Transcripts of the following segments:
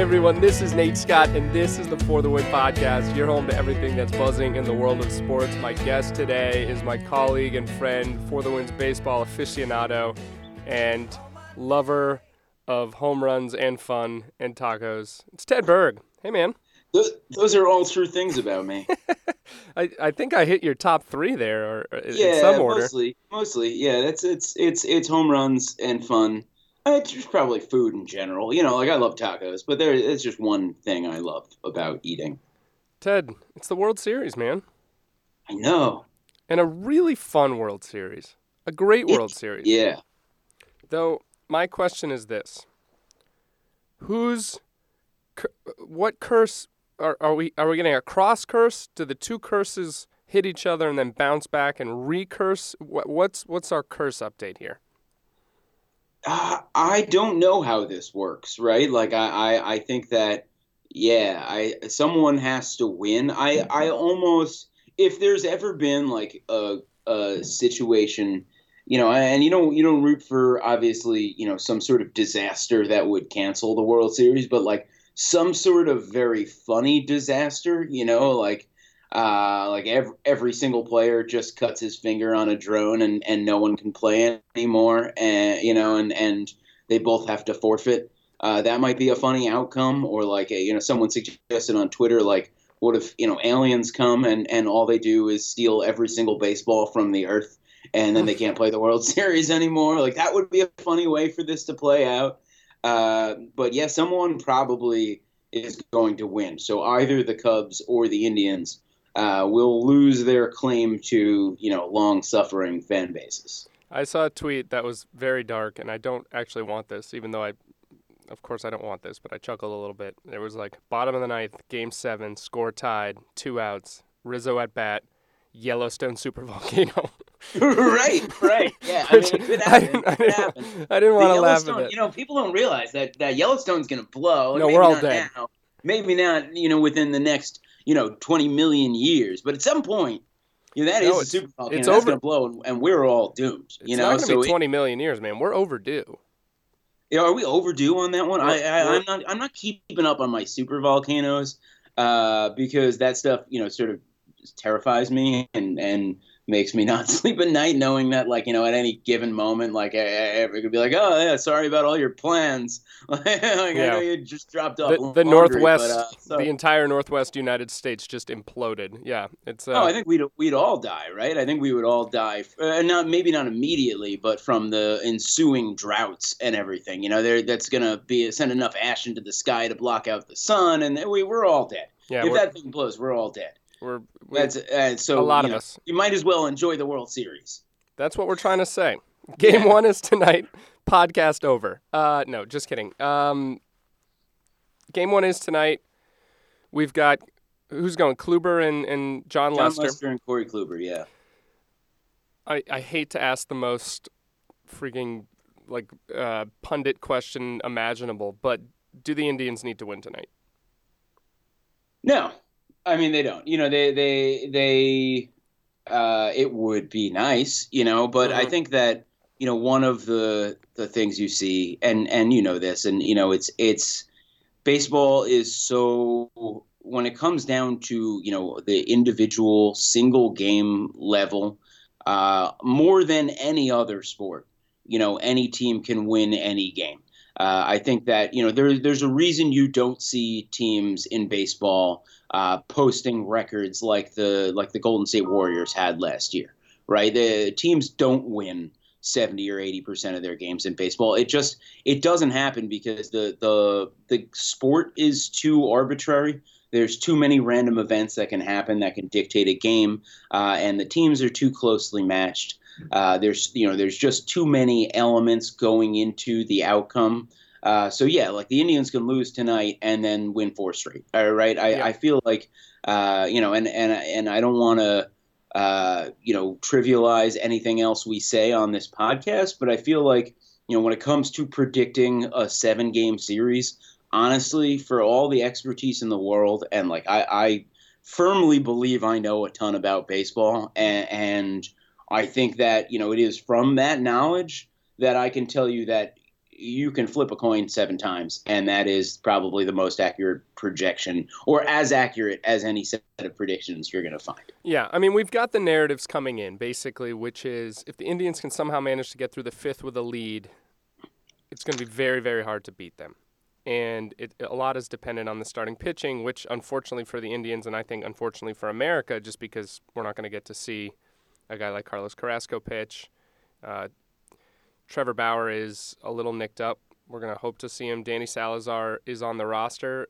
everyone. This is Nate Scott, and this is the For the Win podcast. You're home to everything that's buzzing in the world of sports. My guest today is my colleague and friend, For the Win's baseball aficionado, and lover of home runs and fun and tacos. It's Ted Berg. Hey, man. Those, those are all true things about me. I, I think I hit your top three there, or in yeah, some order. mostly, mostly. Yeah, that's it's it's it's home runs and fun. Uh, It's just probably food in general. You know, like I love tacos, but there it's just one thing I love about eating. Ted, it's the World Series, man, I know. and a really fun World Series, a great World Series. Yeah. Though my question is this: Who's, what curse are, are we? Are we getting a cross curse? Do the two curses hit each other and then bounce back and recurse? What, what's what's our curse update here? Uh, I don't know how this works, right? Like I, I, I think that yeah, I someone has to win. I, I almost if there's ever been like a a situation, you know, and you don't you don't root for obviously you know some sort of disaster that would cancel the World Series, but like some sort of very funny disaster, you know, like uh, like every, every single player just cuts his finger on a drone and, and no one can play anymore and you know and, and they both have to forfeit. Uh, that might be a funny outcome or like a, you know someone suggested on twitter like what if you know aliens come and, and all they do is steal every single baseball from the earth and then they can't play the world series anymore? Like that would be a funny way for this to play out. Uh, but yeah someone probably is going to win. So either the cubs or the indians uh, will lose their claim to you know long suffering fan bases. I saw a tweet that was very dark, and I don't actually want this, even though I, of course, I don't want this, but I chuckled a little bit. It was like bottom of the ninth, game seven, score tied, two outs, Rizzo at bat, Yellowstone super volcano. right, right, yeah. I mean, it could I didn't, I didn't. I didn't want to laugh at it. you know, people don't realize that that Yellowstone's going to blow. No, we're all dead. Now, maybe not, you know, within the next, you know, 20 million years, but at some point, you know, that is No, a it's- super volcano. it's that's over. going to blow, and, and we're all doomed. You not know, to so be 20 million years, man. We're overdue. You know, are we overdue on that one? I, We're- I, we're- I'm not. I'm not keeping up on my super volcanoes uh, because that stuff, you know, sort of terrifies me and and makes me not sleep at night, knowing that, like, you know, at any given moment, like, I, I, I could be like, oh yeah, sorry about all your plans. like, I Yeah. know you just dropped off The, the laundry, Northwest, but, uh, sorry. the entire Northwest United States just imploded. Yeah, it's. Uh, Oh, I think we'd we'd all die, right? I think we would all die, uh, not maybe not immediately, but from the ensuing droughts and everything. You know, there that's gonna be send enough ash into the sky to block out the sun, and we we're all dead. yeah, if that thing blows, we're all dead. we're, we That's uh, so a lot of know, us. You might as well enjoy the World Series. That's what we're trying to say. Game one is tonight. Podcast over. Uh, no, just kidding. Um, game one is tonight. We've got who's going? Kluber and, and Jon, Jon Lester. Lester and Corey Kluber, yeah. I, I hate to ask the most freaking like uh, pundit question imaginable, but do the Indians need to win tonight? No, I mean they don't. You know, they they they. Uh, it would be nice, you know, but I Mhm. think that you know one of the the things you see, and and you know this, and you know it's it's baseball is so when it comes down to you know the individual single game level, uh, more than any other sport, you know, any team can win any game. Uh, I think that you know there, there's a reason you don't see teams in baseball uh, posting records like the like the Golden State Warriors had last year, right? The teams don't win 70 or 80 percent of their games in baseball. It just it doesn't happen because the the the sport is too arbitrary. There's too many random events that can happen that can dictate a game, uh, and the teams are too closely matched. Uh, there's you know there's just too many elements going into the outcome. Uh, so yeah, like the Indians can lose tonight and then win four straight. All right, I, Yeah. I feel like uh, you know, and and and I don't want to uh, you know trivialize anything else we say on this podcast, but I feel like you know when it comes to predicting a seven game series, honestly, for all the expertise in the world, and like I, I firmly believe I know a ton about baseball, and, and I think that you know it is from that knowledge that I can tell you that you can flip a coin seven times, and that is probably the most accurate projection, or as accurate as any set of predictions you're going to find. Yeah, I mean, we've got the narratives coming in basically, which is if the Indians can somehow manage to get through the fifth with a lead, it's going to be very, very hard to beat them. And it, a lot is dependent on the starting pitching, which unfortunately for the Indians, and I think unfortunately for America, just because we're not going to get to see a guy like Carlos Carrasco pitch. Uh, Trevor Bauer is a little nicked up. We're going to hope to see him. Danny Salazar is on the roster.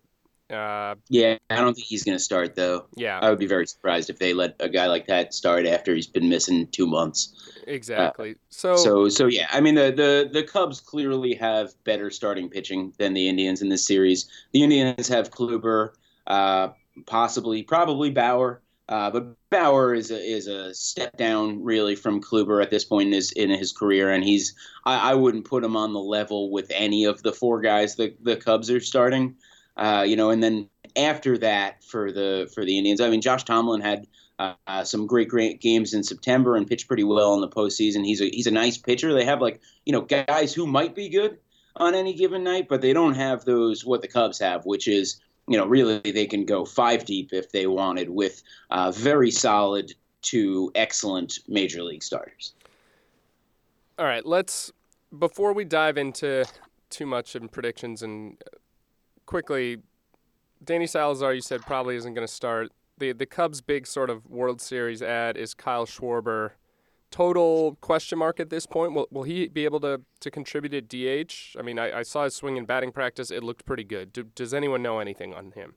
Uh, yeah, I don't think he's going to start though. Yeah, I would be very surprised if they let a guy like that start after he's been missing two months. Exactly. Uh, so, so, so yeah. I mean, the, the the Cubs clearly have better starting pitching than the Indians in this series. The Indians have Kluber, uh, possibly, probably Bauer. Uh, but Bauer is a, is a step down really from Kluber at this point in his in his career, and he's I, I wouldn't put him on the level with any of the four guys the the Cubs are starting. Uh, you know, and then after that for the for the Indians, I mean, Josh Tomlin had uh, some great great games in September and pitched pretty well in the postseason. He's a he's a nice pitcher. They have like you know guys who might be good on any given night, but they don't have those what the Cubs have, which is you know, really they can go five deep if they wanted with uh, very solid to excellent major league starters. All right, let's before we dive into too much in predictions and uh, quickly, Danny Salazar, you said probably isn't going to start. the The Cubs' big sort of World Series ad is Kyle Schwarber total question mark at this point. Will, will he be able to, to contribute at DH? I mean, I, I saw his swing in batting practice. It looked pretty good. Do, does anyone know anything on him?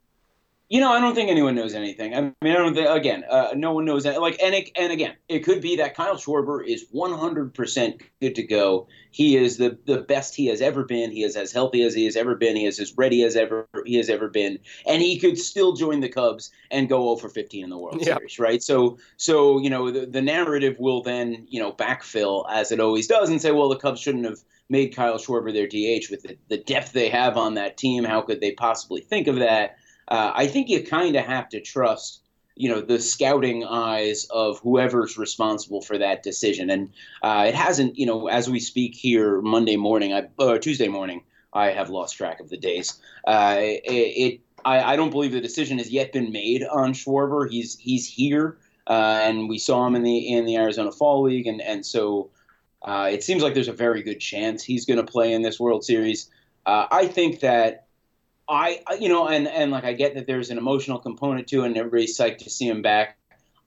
You know, I don't think anyone knows anything. I mean, I don't think, again, uh, no one knows that. Like, and it, and again, it could be that Kyle Schwarber is 100% good to go. He is the the best he has ever been. He is as healthy as he has ever been. He is as ready as ever he has ever been, and he could still join the Cubs and go over 15 in the World yep. Series, right? So, so you know, the, the narrative will then you know backfill as it always does and say, well, the Cubs shouldn't have made Kyle Schwarber their DH with the, the depth they have on that team. How could they possibly think of that? Uh, I think you kind of have to trust you know the scouting eyes of whoever's responsible for that decision. And uh, it hasn't you know as we speak here monday morning I, uh, tuesday morning i have lost track of the days. Uh, it, it I, I, don't believe the decision has yet been made on schwarber. He's he's here uh, and we saw him in the in the arizona fall league and and so uh, it seems like there's a very good chance he's going to play in this world series. Uh, i think that I, you know, and and like I get that there's an emotional component to it, and everybody's psyched to see him back.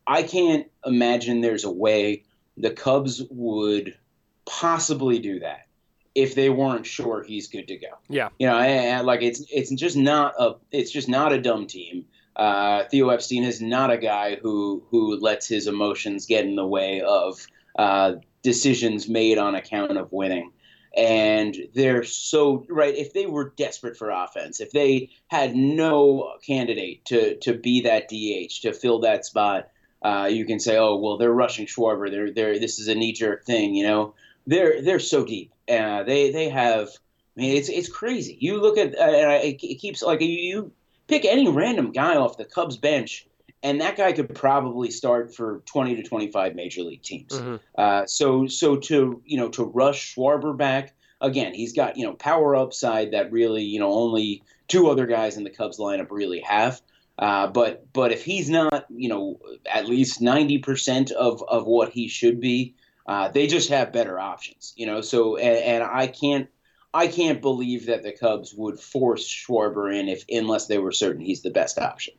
I can't imagine there's a way the Cubs would possibly do that if they weren't sure he's good to go. Yeah, you know, and, like it's it's just not a it's just not a dumb team. Uh, Theo Epstein is not a guy who who lets his emotions get in the way of uh, decisions made on account of winning and they're so right if they were desperate for offense if they had no candidate to to be that dh to fill that spot uh, you can say oh well they're rushing schwarber they're, they're this is a knee-jerk thing you know they're they're so deep uh, they they have I mean, it's it's crazy. You look at uh, it, it keeps like you pick any random guy off the Cubs bench, and that guy could probably start for 20 to 25 major league teams. Mm-hmm. Uh, so so to you know to rush Schwarber back again, he's got you know power upside that really you know only two other guys in the Cubs lineup really have. Uh, but but if he's not you know at least 90 percent of of what he should be, uh, they just have better options. You know, so and, and I can't. I can't believe that the Cubs would force Schwarber in if unless they were certain he's the best option.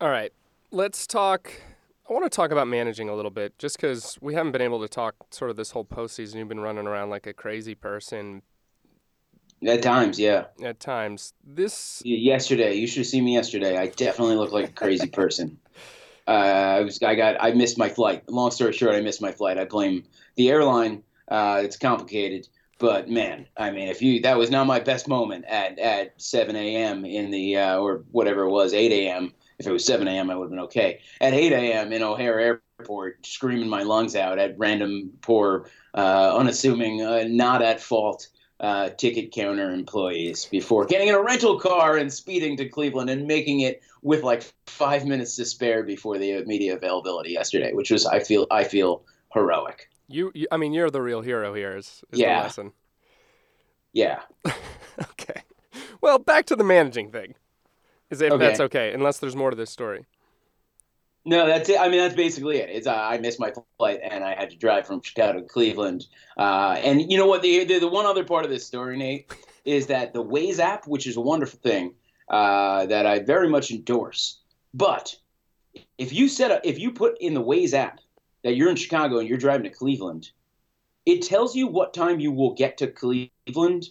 All right, let's talk. I want to talk about managing a little bit, just because we haven't been able to talk sort of this whole postseason. You've been running around like a crazy person. At times, yeah. At times, this yesterday. You should have seen me yesterday. I definitely look like a crazy person. Uh, I was. I got. I missed my flight. Long story short, I missed my flight. I blame the airline. Uh, it's complicated, but man, I mean, if you that was not my best moment at at 7 a.m. in the uh, or whatever it was, 8 a.m if it was 7 a.m., I would have been okay. At 8 a.m. in O'Hare Airport, screaming my lungs out at random, poor, uh, unassuming, uh, not at fault uh, ticket counter employees before getting in a rental car and speeding to Cleveland and making it with like five minutes to spare before the media availability yesterday, which was I feel I feel heroic. You, you I mean, you're the real hero here. Is, is yeah. the lesson. Yeah. okay. Well, back to the managing thing. Is if Okay. that's okay, unless there's more to this story. No, that's it. I mean, that's basically it. It's uh, I missed my flight and I had to drive from Chicago to Cleveland. Uh, and you know what? The, the the one other part of this story, Nate, is that the Waze app, which is a wonderful thing uh, that I very much endorse. But if you set up, if you put in the Waze app that you're in Chicago and you're driving to Cleveland, it tells you what time you will get to Cleveland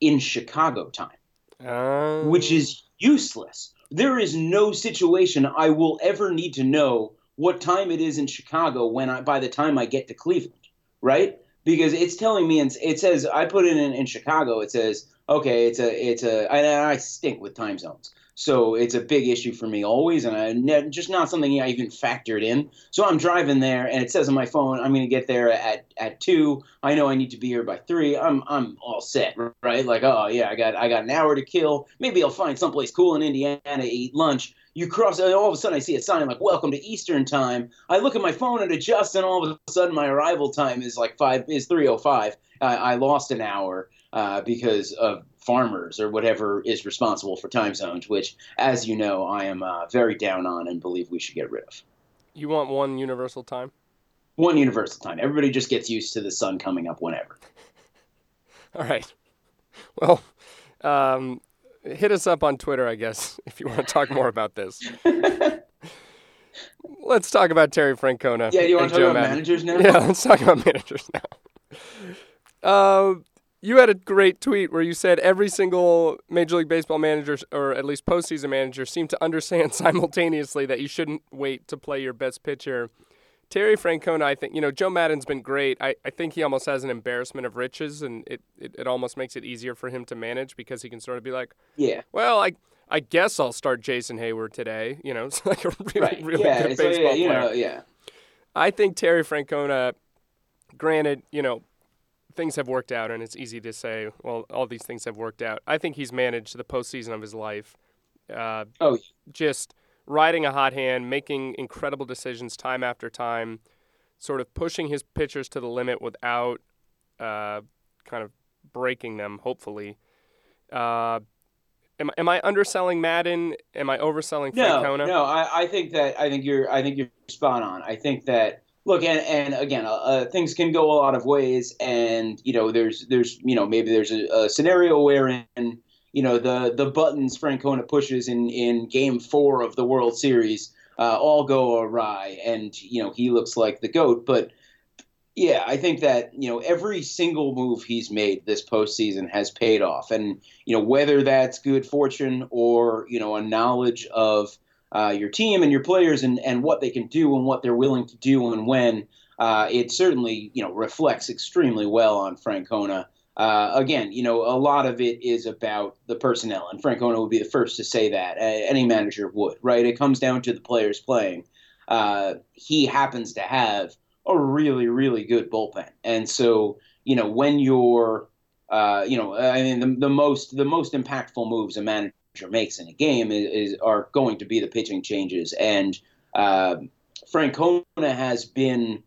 in Chicago time Uh, which is useless. There is no situation I will ever need to know what time it is in Chicago when I by the time I get to Cleveland, right? Because it's telling me and it says I put it in in Chicago. It says okay, it's a it's a and I stink with time zones. So it's a big issue for me always, and I ne- just not something I even factored in. So I'm driving there, and it says on my phone I'm going to get there at at two. I know I need to be here by three. I'm I'm all set, right? Like oh yeah, I got I got an hour to kill. Maybe I'll find someplace cool in Indiana, eat lunch. You cross, and all of a sudden I see a sign like "Welcome to Eastern Time." I look at my phone and adjust, and all of a sudden my arrival time is like five is three oh five. I lost an hour uh, because of farmers or whatever is responsible for time zones, which, as you know, I am uh, very down on and believe we should get rid of. You want one universal time? One universal time. Everybody just gets used to the sun coming up whenever. All right. Well, um, hit us up on Twitter, I guess, if you want to talk more about this. Let's talk about Terry Francona. Yeah, you want to talk Joe about Maddon. managers now? Yeah, let's talk about managers now. Uh, you had a great tweet where you said every single Major League Baseball manager, or at least postseason manager, seemed to understand simultaneously that you shouldn't wait to play your best pitcher. Terry Francona, I think, you know, Joe Maddon's been great. I, I think he almost has an embarrassment of riches, and it, it, it almost makes it easier for him to manage because he can sort of be like, Yeah. well, I I guess I'll start Jason Heyward today. You know, it's like a really, Right. really yeah. good It's like, baseball you player. know, yeah. I think Terry Francona, granted, you know, things have worked out, and it's easy to say, well, all these things have worked out. I think he's managed the postseason of his life. Uh, Oh, just riding a hot hand, making incredible decisions time after time, sort of pushing his pitchers to the limit without uh, kind of breaking them, hopefully. Uh, am, am I underselling Maddon? Am I overselling No, Francona? no. I, I think that I think you're I think you're spot on. I think that look and, and again uh, uh, things can go a lot of ways, and you know there's there's you know maybe there's a, a scenario wherein you know the the buttons Francona pushes in in Game Four of the World Series uh, all go awry, and you know he looks like the goat, but. Yeah, I think that you know every single move he's made this postseason has paid off, and you know whether that's good fortune or you know a knowledge of uh, your team and your players and, and what they can do and what they're willing to do and when uh, it certainly you know reflects extremely well on Francona. Uh, again, you know a lot of it is about the personnel, and Francona would be the first to say that. Uh, any manager would, right? It comes down to the players playing. Uh, he happens to have a really, really good bullpen, and so you know when you're uh, you know, I mean, the, the most the most impactful moves a manager makes in a game is, is are going to be the pitching changes, and uh, Francona has been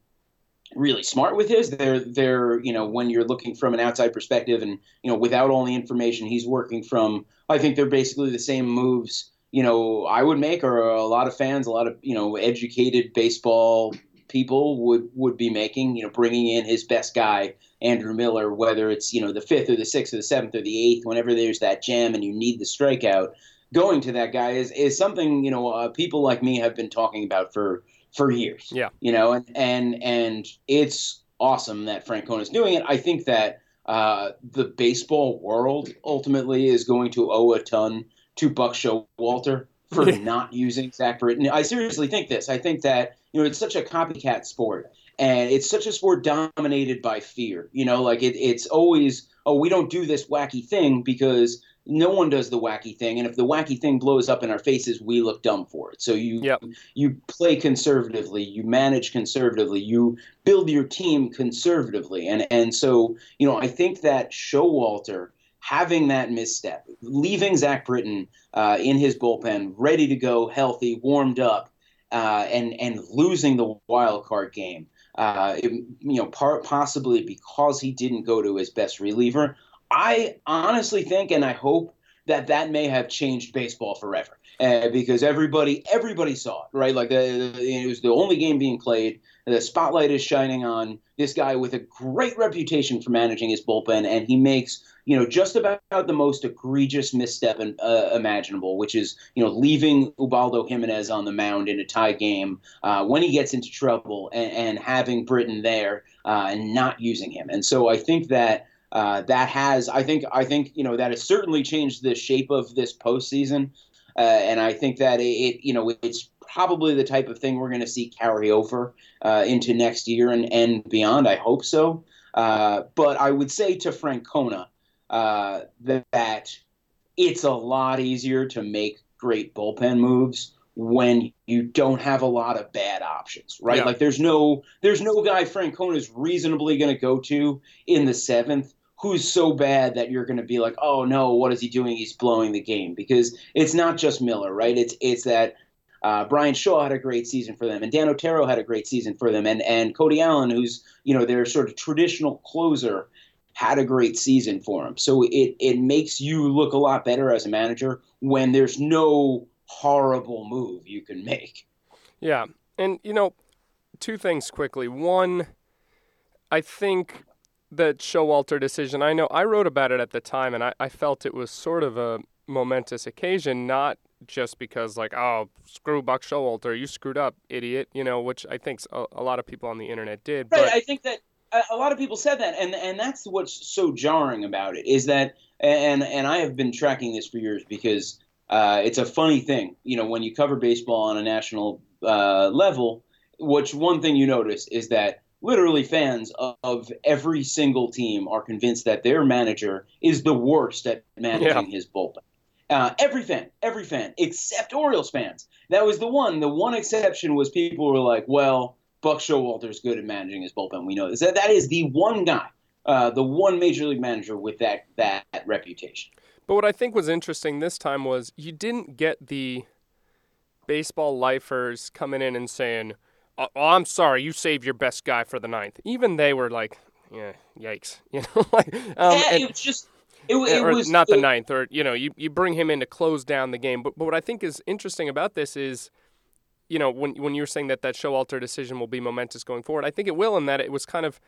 really smart with his. They're they're you know when you're looking from an outside perspective, and you know without all the information he's working from, I think they're basically the same moves. You know, I would make, or a lot of fans, a lot of you know educated baseball people would would be making. You know, bringing in his best guy Andrew Miller, whether it's you know the fifth or the sixth or the seventh or the eighth, whenever there's that jam and you need the strikeout, going to that guy is is something you know uh, people like me have been talking about for for years. Yeah. you know, and and and it's awesome that Francona is doing it. I think that uh, the baseball world ultimately is going to owe a ton to Buck Showalter for not using Zach Britton. I seriously think this. I think that you know it's such a copycat sport and it's such a sport dominated by fear. You know, like it, it's always, oh, we don't do this wacky thing because no one does the wacky thing, and if the wacky thing blows up in our faces, we look dumb for it. So you Yep. you play conservatively, you manage conservatively, you build your team conservatively, and and so you know I think that Showalter having that misstep, leaving Zach Britton uh, in his bullpen, ready to go, healthy, warmed up, uh, and and losing the wild card game uh, it- you know, part possibly because he didn't go to his best reliever. I honestly think, and I hope that that may have changed baseball forever. Uh, because everybody everybody saw it, right? Like the, the, it was the only game being played. The spotlight is shining on this guy with a great reputation for managing his bullpen, and he makes you know just about the most egregious misstep in, uh, imaginable, which is you know leaving Ubaldo Jimenez on the mound in a tie game uh, when he gets into trouble, and, and having Britton there uh, and not using him. And so I think that uh, that has I think I think you know that has certainly changed the shape of this postseason, uh, and I think that it, it, you know it's probably the type of thing we're going to see carry over uh, into next year and and beyond. I hope so. But I would say to Francona uh, that, it's a lot easier to make great bullpen moves when you don't have a lot of bad options, right? Yeah. Like there's no there's no guy Francona is reasonably going to go to in the seventh who's so bad that you're going to be like, oh no, what is he doing? He's blowing the game because it's not just Miller, right? It's it's that uh, Bryan Shaw had a great season for them, and Dan Otero had a great season for them, and and Cody Allen, who's you know their sort of traditional closer, had a great season for him. So it it makes you look a lot better as a manager when there's no horrible move you can make. Yeah, and you know, two things quickly. One, I think the Showalter decision, I know I wrote about it at the time, and I, I felt it was sort of a momentous occasion, not just because like oh screw Buck Showalter, you screwed up, idiot, you know, which I think a, a lot of people on the internet did. Right. But... I think that a lot of people said that, and and that's what's so jarring about it is that, and and I have been tracking this for years because uh, it's a funny thing, you know, when you cover baseball on a national uh, level. Which one thing you notice is that literally fans of every single team are convinced that their manager is the worst at managing yeah. his bullpen. Uh, every fan, every fan, except Orioles fans. That was the one. The one exception was people were like, well, Buck Showalter is good at managing his bullpen. We know this. That, that is the one guy, uh, the one major league manager with that, that reputation. But what I think was interesting this time was you didn't get the baseball lifers coming in and saying – oh, I'm sorry, you saved your best guy for the ninth. Even they were like, yeah, yikes, you know, like um, yeah, and, it was just. It, it or was not the ninth, or you know, you, you bring him in to close down the game. But but what I think is interesting about this is, you know, when when you're saying that that Showalter decision will be momentous going forward, I think it will in that it was kind of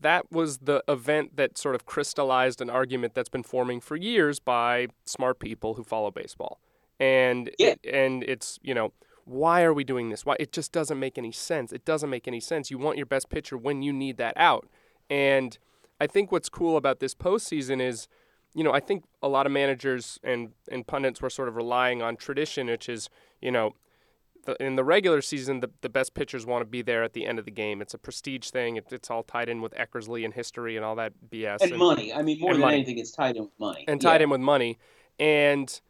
that was the event that sort of crystallized an argument that's been forming for years by smart people who follow baseball, and yeah. and it's you know why are we doing this? Why it just doesn't make any sense. It doesn't make any sense. You want your best pitcher when you need that out. And I think what's cool about this postseason is, you know, I think a lot of managers and and pundits were sort of relying on tradition, which is, you know, the, in the regular season, the, the best pitchers want to be there at the end of the game. It's a prestige thing. It, it's all tied in with Eckersley and history and all that BS. And, and money. I mean, more than money. anything, it's tied in with money. And tied yeah. in with money. And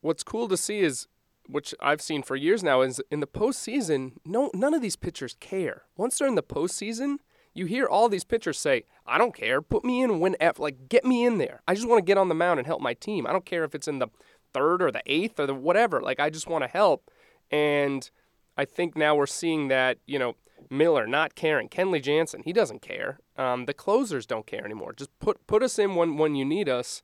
what's cool to see is which I've seen for years now, is in the postseason, no, none of these pitchers care. Once they're in the postseason, you hear all these pitchers say, "I don't care, put me in when F, like get me in there. I just want to get on the mound and help my team. I don't care if it's in the third or the eighth or the whatever. Like I just want to help." And I think now we're seeing that you know Miller not caring, Kenley Jansen, he doesn't care. Um, the closers don't care anymore. Just put put us in when when you need us,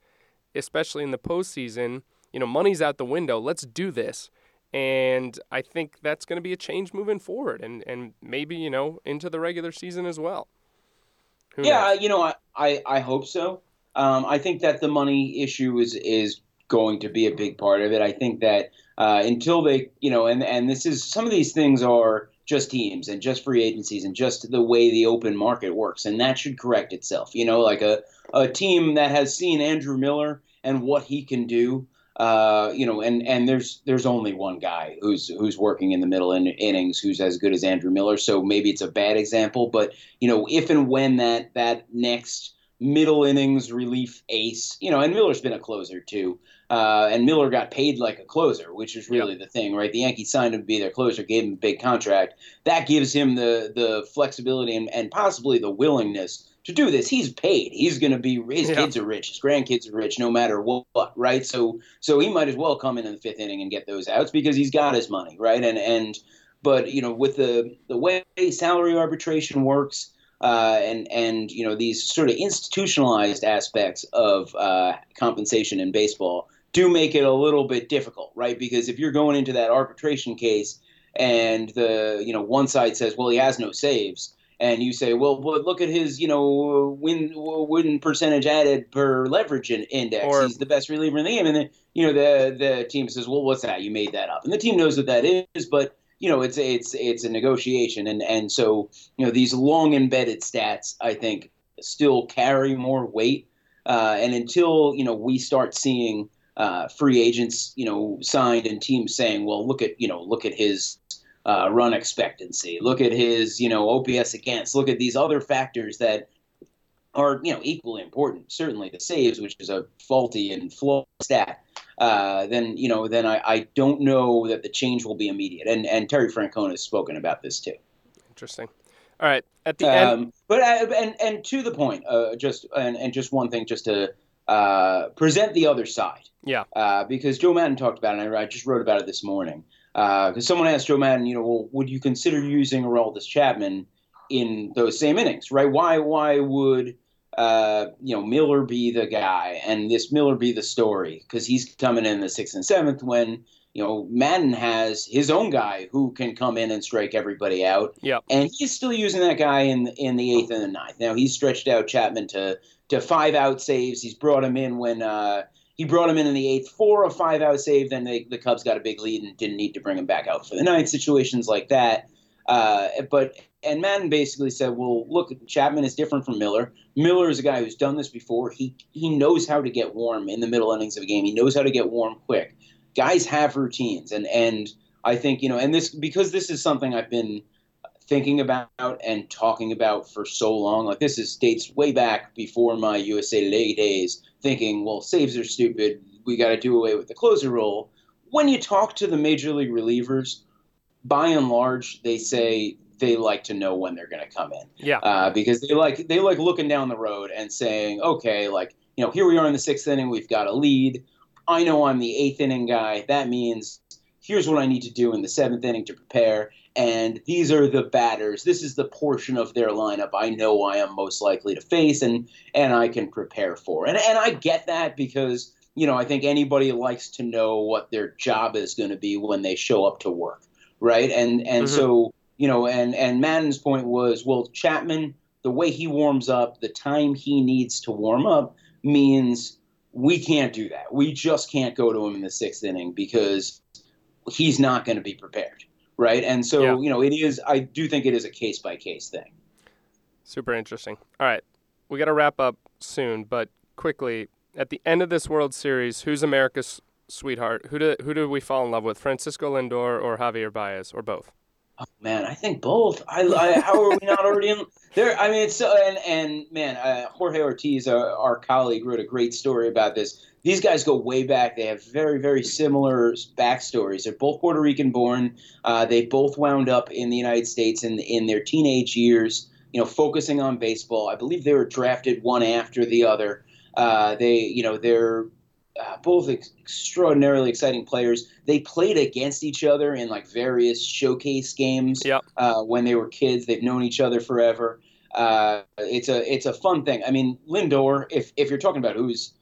especially in the postseason you know, money's out the window. Let's do this. And I think that's going to be a change moving forward and, and maybe, you know, into the regular season as well. Who yeah, knows? you know, I, I, I hope so. Um, I think that the money issue is, is going to be a big part of it. I think that uh, until they, you know, and, and this is some of these things are just teams and just free agencies and just the way the open market works. And that should correct itself. You know, like a, a team that has seen Andrew Miller and what he can do uh, you know, and and there's there's only one guy who's who's working in the middle in, innings who's as good as Andrew Miller. So maybe it's a bad example, but you know, if and when that that next middle innings relief ace, you know, and Miller's been a closer too. Uh, and Miller got paid like a closer, which is really the thing, right? The Yankees signed him to be their closer, gave him a big contract. That gives him the the flexibility and, and possibly the willingness to do this. He's paid. He's going to be his yeah. kids are rich. His grandkids are rich, no matter what, right? So so he might as well come in in the fifth inning and get those outs because he's got his money, right? And and but you know with the the way salary arbitration works. Uh, and and you know these sort of institutionalized aspects of uh, compensation in baseball do make it a little bit difficult, right? Because if you're going into that arbitration case and the you know one side says, well, he has no saves, and you say, well, but look at his, you know, win win percentage added per leverage index. Or, He's the best reliever in the game, and then you know the the team says, well, what's that? You made that up, and the team knows what that is, but you know, it's it's it's a negotiation, and and so you know these long embedded stats, I think, still carry more weight, uh, and until you know we start seeing uh, free agents, you know, signed and teams saying, well, look at you know, look at his uh, run expectancy. Look at his, you know, OPS against. Look at these other factors that are, you know, equally important. Certainly the saves, which is a faulty and flawed stat. Uh, then you know, then I, I don't know that the change will be immediate. And and Terry Francona has spoken about this too. Interesting. All right, at the um, end, but uh, and and to the point, uh, just and, and just one thing, just to uh, present the other side. Yeah. Uh, because Joe Maddon talked about it, and I just wrote about it this morning because uh, someone asked Joe Maddon, you know, well, would you consider using Aroldis Chapman in those same innings, right? Why why would uh, you know Miller be the guy and this Miller be the story? Because he's coming in the sixth and seventh when you know Maddon has his own guy who can come in and strike everybody out. Yeah, and he's still using that guy in in the eighth and the ninth. Now he's stretched out Chapman to to five out saves. He's brought him in when. Uh, he brought him in in the eighth for a five out save. Then they, the Cubs got a big lead and didn't need to bring him back out for the ninth. Situations like that. Uh, but and Maddon basically said, "Well, look, Chapman is different from Miller. Miller is a guy who's done this before. He he knows how to get warm in the middle innings of a game. He knows how to get warm quick. Guys have routines, and and I think you know, and this because this is something I've been." thinking about and talking about for so long. Like this is dates way back before my USA Today days, thinking, well, saves are stupid. We got to do away with the closer role. When you talk to the major league relievers, by and large, they say they like to know when they're going to come in. Yeah. Uh, because they like they like looking down the road and saying, okay, like you know, here we are in the sixth inning, we've got a lead. I know I'm the eighth inning guy. That means here's what I need to do in the seventh inning to prepare and these are the batters. This is the portion of their lineup I know I am most likely to face and and I can prepare for. And and I get that because you know I think anybody likes to know what their job is going to be when they show up to work, right? And and mm-hmm. so you know and and Maddon's point was well Chapman the way he warms up, the time he needs to warm up means we can't do that. We just can't go to him in the sixth inning because he's not going to be prepared right? And so, yeah. you know, it is. I do think it is a case by case thing. Super interesting. All right, we got to wrap up soon, but quickly at the end of this World Series, who's America's sweetheart? Who do who do we fall in love with? Francisco Lindor or Javier Baez or both? Oh, man, I think both. I, I how are we not already in there? I mean, it's and and man, uh, Jorge Ortiz, our, our colleague, wrote a great story about this these guys go way back. They have very, very similar backstories. They're both Puerto Rican born. Uh, they both wound up in the United States in in their teenage years. You know, focusing on baseball. I believe they were drafted one after the other. Uh, they, you know, they're uh, both ex- extraordinarily exciting players. They played against each other in like various showcase games yep. uh, when they were kids. They've known each other forever. Uh, it's a it's a fun thing. I mean, Lindor, if if you're talking about who's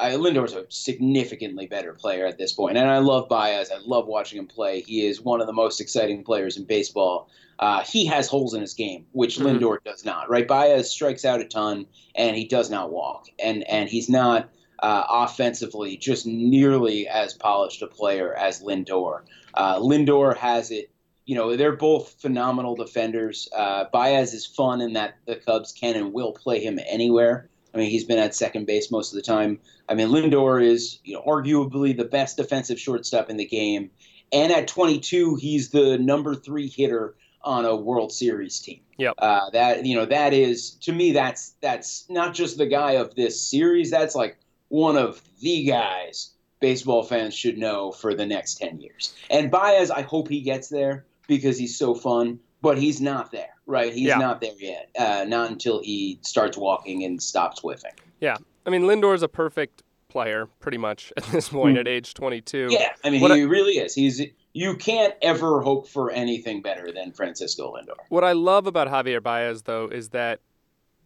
I, Lindor's a significantly better player at this point, and I love Baez. I love watching him play. He is one of the most exciting players in baseball. Uh, he has holes in his game, which mm-hmm. Lindor does not. Right? Baez strikes out a ton, and he does not walk, and and he's not uh, offensively just nearly as polished a player as Lindor. Uh, Lindor has it. You know, they're both phenomenal defenders. Uh, Baez is fun in that the Cubs can and will play him anywhere. I mean, he's been at second base most of the time. I mean, Lindor is you know arguably the best defensive shortstop in the game, and at 22, he's the number three hitter on a World Series team. Yep. Uh, that you know that is to me that's that's not just the guy of this series. That's like one of the guys baseball fans should know for the next 10 years. And Baez, I hope he gets there because he's so fun, but he's not there right? He's yeah. not there yet. Uh, not until he starts walking and stops whiffing. Yeah, I mean Lindor is a perfect player, pretty much at this point mm. at age 22. Yeah, I mean what he I, really is. He's you can't ever hope for anything better than Francisco Lindor. What I love about Javier Baez, though, is that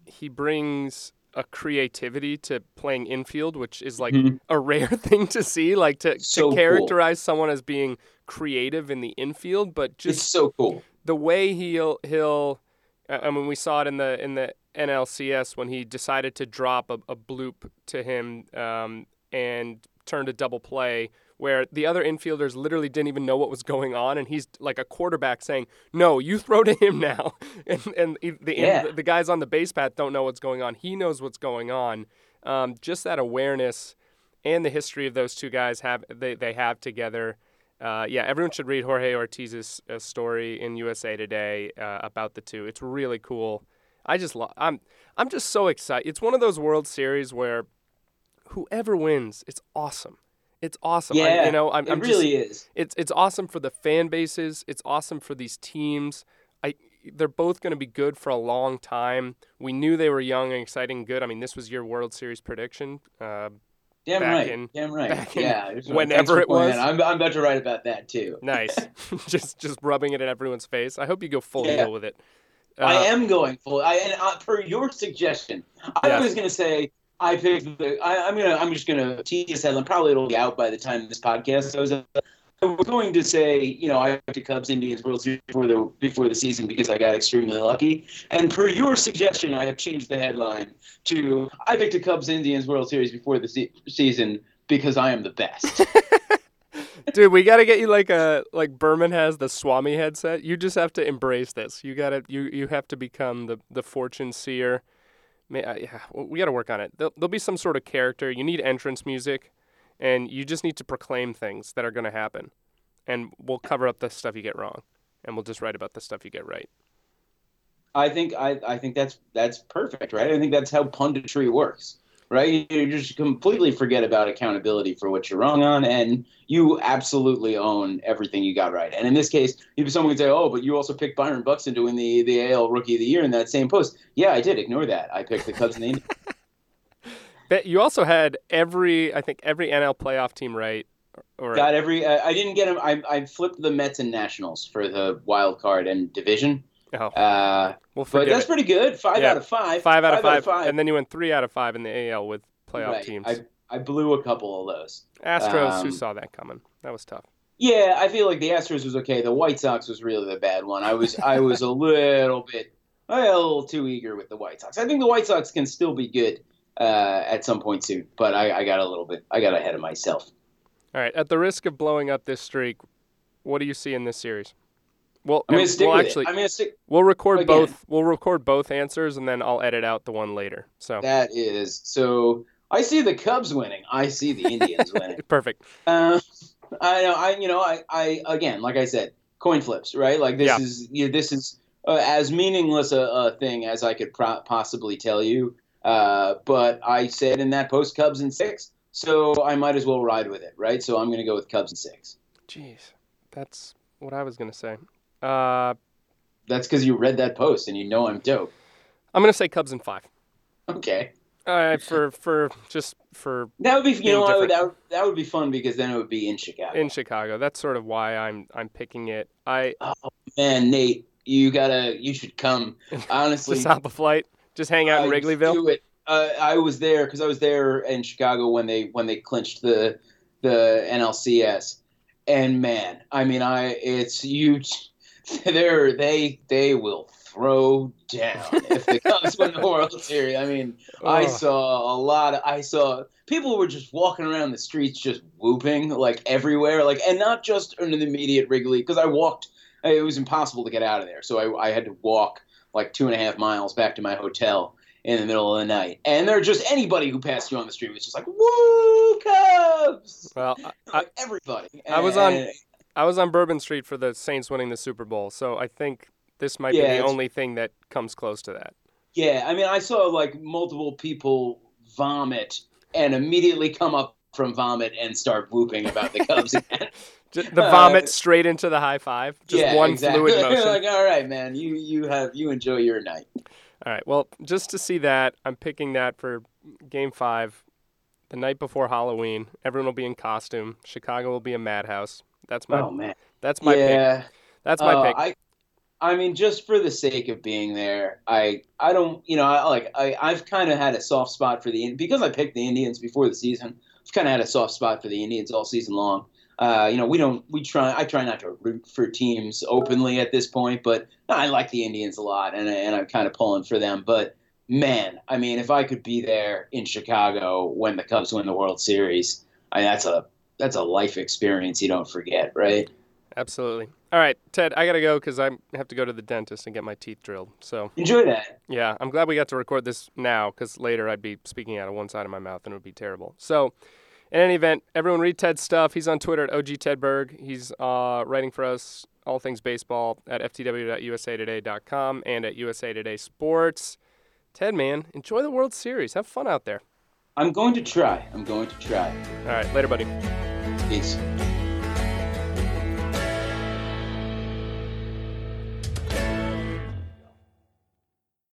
he brings a creativity to playing infield, which is like Mhm. a rare thing to see. Like to, So to cool. characterize someone as being creative in the infield, but just it's so cool. the way he'll he'll I I mean we saw it in the in the NLCS when he decided to drop a, a bloop to him um, and turned a double play where the other infielders literally didn't even know what was going on and he's like a quarterback saying no you throw to him now and and the Yeah. the guys on the base path don't know what's going on he knows what's going on um, just that awareness and the history of those two guys have they, they have together uh, yeah, everyone should read Jorge Ortiz's uh, story in USA Today uh, about the two. It's really cool. I just lo- I'm I'm just so excited. It's one of those World Series where whoever wins, it's awesome. It's awesome. I- you know, I'm, It I'm just- really is. it's it's awesome for the fan bases. It's awesome for these teams. I they're both going to be good for a long time. We knew they were young and exciting, and good. I mean, this was your World Series prediction. Uh, Damn right. in- Damn right. yeah. whenever it was. I'm, I'm about to write about that too. nice, just just rubbing it in everyone's face. I hope you go full Yeah. deal with it. Uh, I am going full. I and uh, per your suggestion, I was going to say I picked the. I, I'm gonna. I'm just gonna tease this headline. Probably it'll be out by the time this podcast goes. up. I was going to say, you know, I picked the Cubs Indians World Series before the before the season because I got extremely lucky. And per your suggestion, I have changed the headline to I picked the Cubs Indians World Series before the se- season because I am the best. Dude, we got to get you like a like Berman has the Swami headset. You just have to embrace this. You got to you you have to become the the fortune seer. May, uh, yeah, we got to work on it. There'll, there'll be some sort of character. You need entrance music, and you just need to proclaim things that are going to happen. And we'll cover up the stuff you get wrong, and we'll just write about the stuff you get right. I think I, I think that's that's perfect, right? I think that's how punditry works, right? You just completely forget about accountability for what you're wrong on, and you absolutely own everything you got right. And in this case, someone could say, "Oh, but you also picked Byron Buxton to win the the AL Rookie of the Year in that same post," yeah, I did. Ignore that. I picked the Cubs and the Indians. But you also had every I think every NL playoff team right. Or got every. Uh, I didn't get them. I I flipped the Mets and Nationals for the wild card and division. Oh, Uh, we'll but that's it. pretty good. Five Yeah. out of five. five out of five, and then you went three out of five in the AL with playoff Right. teams. I I blew a couple of those. Astros, who um, saw that coming? That was tough. Yeah, I feel like the Astros was okay. The White Sox was really the bad one. I was I was a little bit a little too eager with the White Sox. I think the White Sox can still be good uh, at some point soon, but I, I got a little bit I got ahead of myself. All right, at the risk of blowing up this streak, what do you see in this series? Well, I'm gonna stick we'll with actually it. I'm gonna stick. we'll record again. both. We'll record both answers, and then I'll edit out the one later. So That is so. I see the Cubs winning. I see the Indians winning. perfect. Uh, I know. I you know. I, I again, like I said, coin flips, right? Like this Yeah. is you know, this is uh, as meaningless a, a thing as I could pro- possibly tell you. Uh, but I said in that post Cubs in six, so I might as well ride with it, right? So I'm going to go with Cubs in six. Jeez, that's what I was gonna say. Uh, That's because you read that post and you know I'm dope. I'm gonna say Cubs in five. Okay, Uh, for for just for that would be you know I would, that would, that would be fun because then it would be in Chicago. in Chicago. That's sort of why I'm I'm picking it. I oh Man, Nate, you gotta you should come. Honestly, just hop a flight, just hang out in Wrigleyville. do it. Uh, I was there because I was there in Chicago when they when they clinched the the NLCS, and man, I mean, I it's huge. They're they they will throw down if the Cubs win the World Series. I mean, I saw a lot. Of, I saw people were just walking around the streets, just whooping like everywhere, like and not just in the immediate Wrigley because I walked. It was impossible to get out of there, so I, I had to walk like two and a half miles back to my hotel in the middle of the night. And they're just anybody who passed you on the street was just like, "Woo, Cubs!" well, I, Like everybody. I was on- I was on Bourbon Street for the Saints winning the Super Bowl, so I think this might Yeah, be the only thing that comes close to that. Yeah, I mean, I saw like multiple people vomit and immediately come up from vomit and start whooping about the Cubs again. The Uh, vomit straight into the high five, just yeah, one exactly. fluid motion. like, all right, man, you you have you enjoy your night. All right. Well, just to see that, I'm picking that for Game Five, the night before Halloween. Everyone will be in costume. Chicago will be a madhouse. That's my Oh man, That's my yeah. pick. That's my Uh, pick. I, I mean, just for the sake of being there, I, I don't, you know, I, like I, I've kind of had a soft spot for the because I picked the Indians before the season. I've kind of had a soft spot for the Indians all season long. Uh, you know, we don't, we try, I try not to root for teams openly at this point, but I like the Indians a lot, and and I'm kind of pulling for them. But man, I mean, if I could be there in Chicago when the Cubs win the World Series, I mean, that's a that's a life experience you don't forget, right? Absolutely. All right, Ted, I got to go because I have to go to the dentist and get my teeth drilled. So, Enjoy that. yeah, I'm glad we got to record this now because later I'd be speaking out of one side of my mouth and it would be terrible. So, in any event, everyone read Ted's stuff. He's on Twitter at OG Tedberg. He's uh, writing for us all things baseball at ftw.usatoday.com and at USA Today Sports. Ted, man, enjoy the World Series. Have fun out there. I'm going to try. I'm going to try. All right, later, buddy. Peace.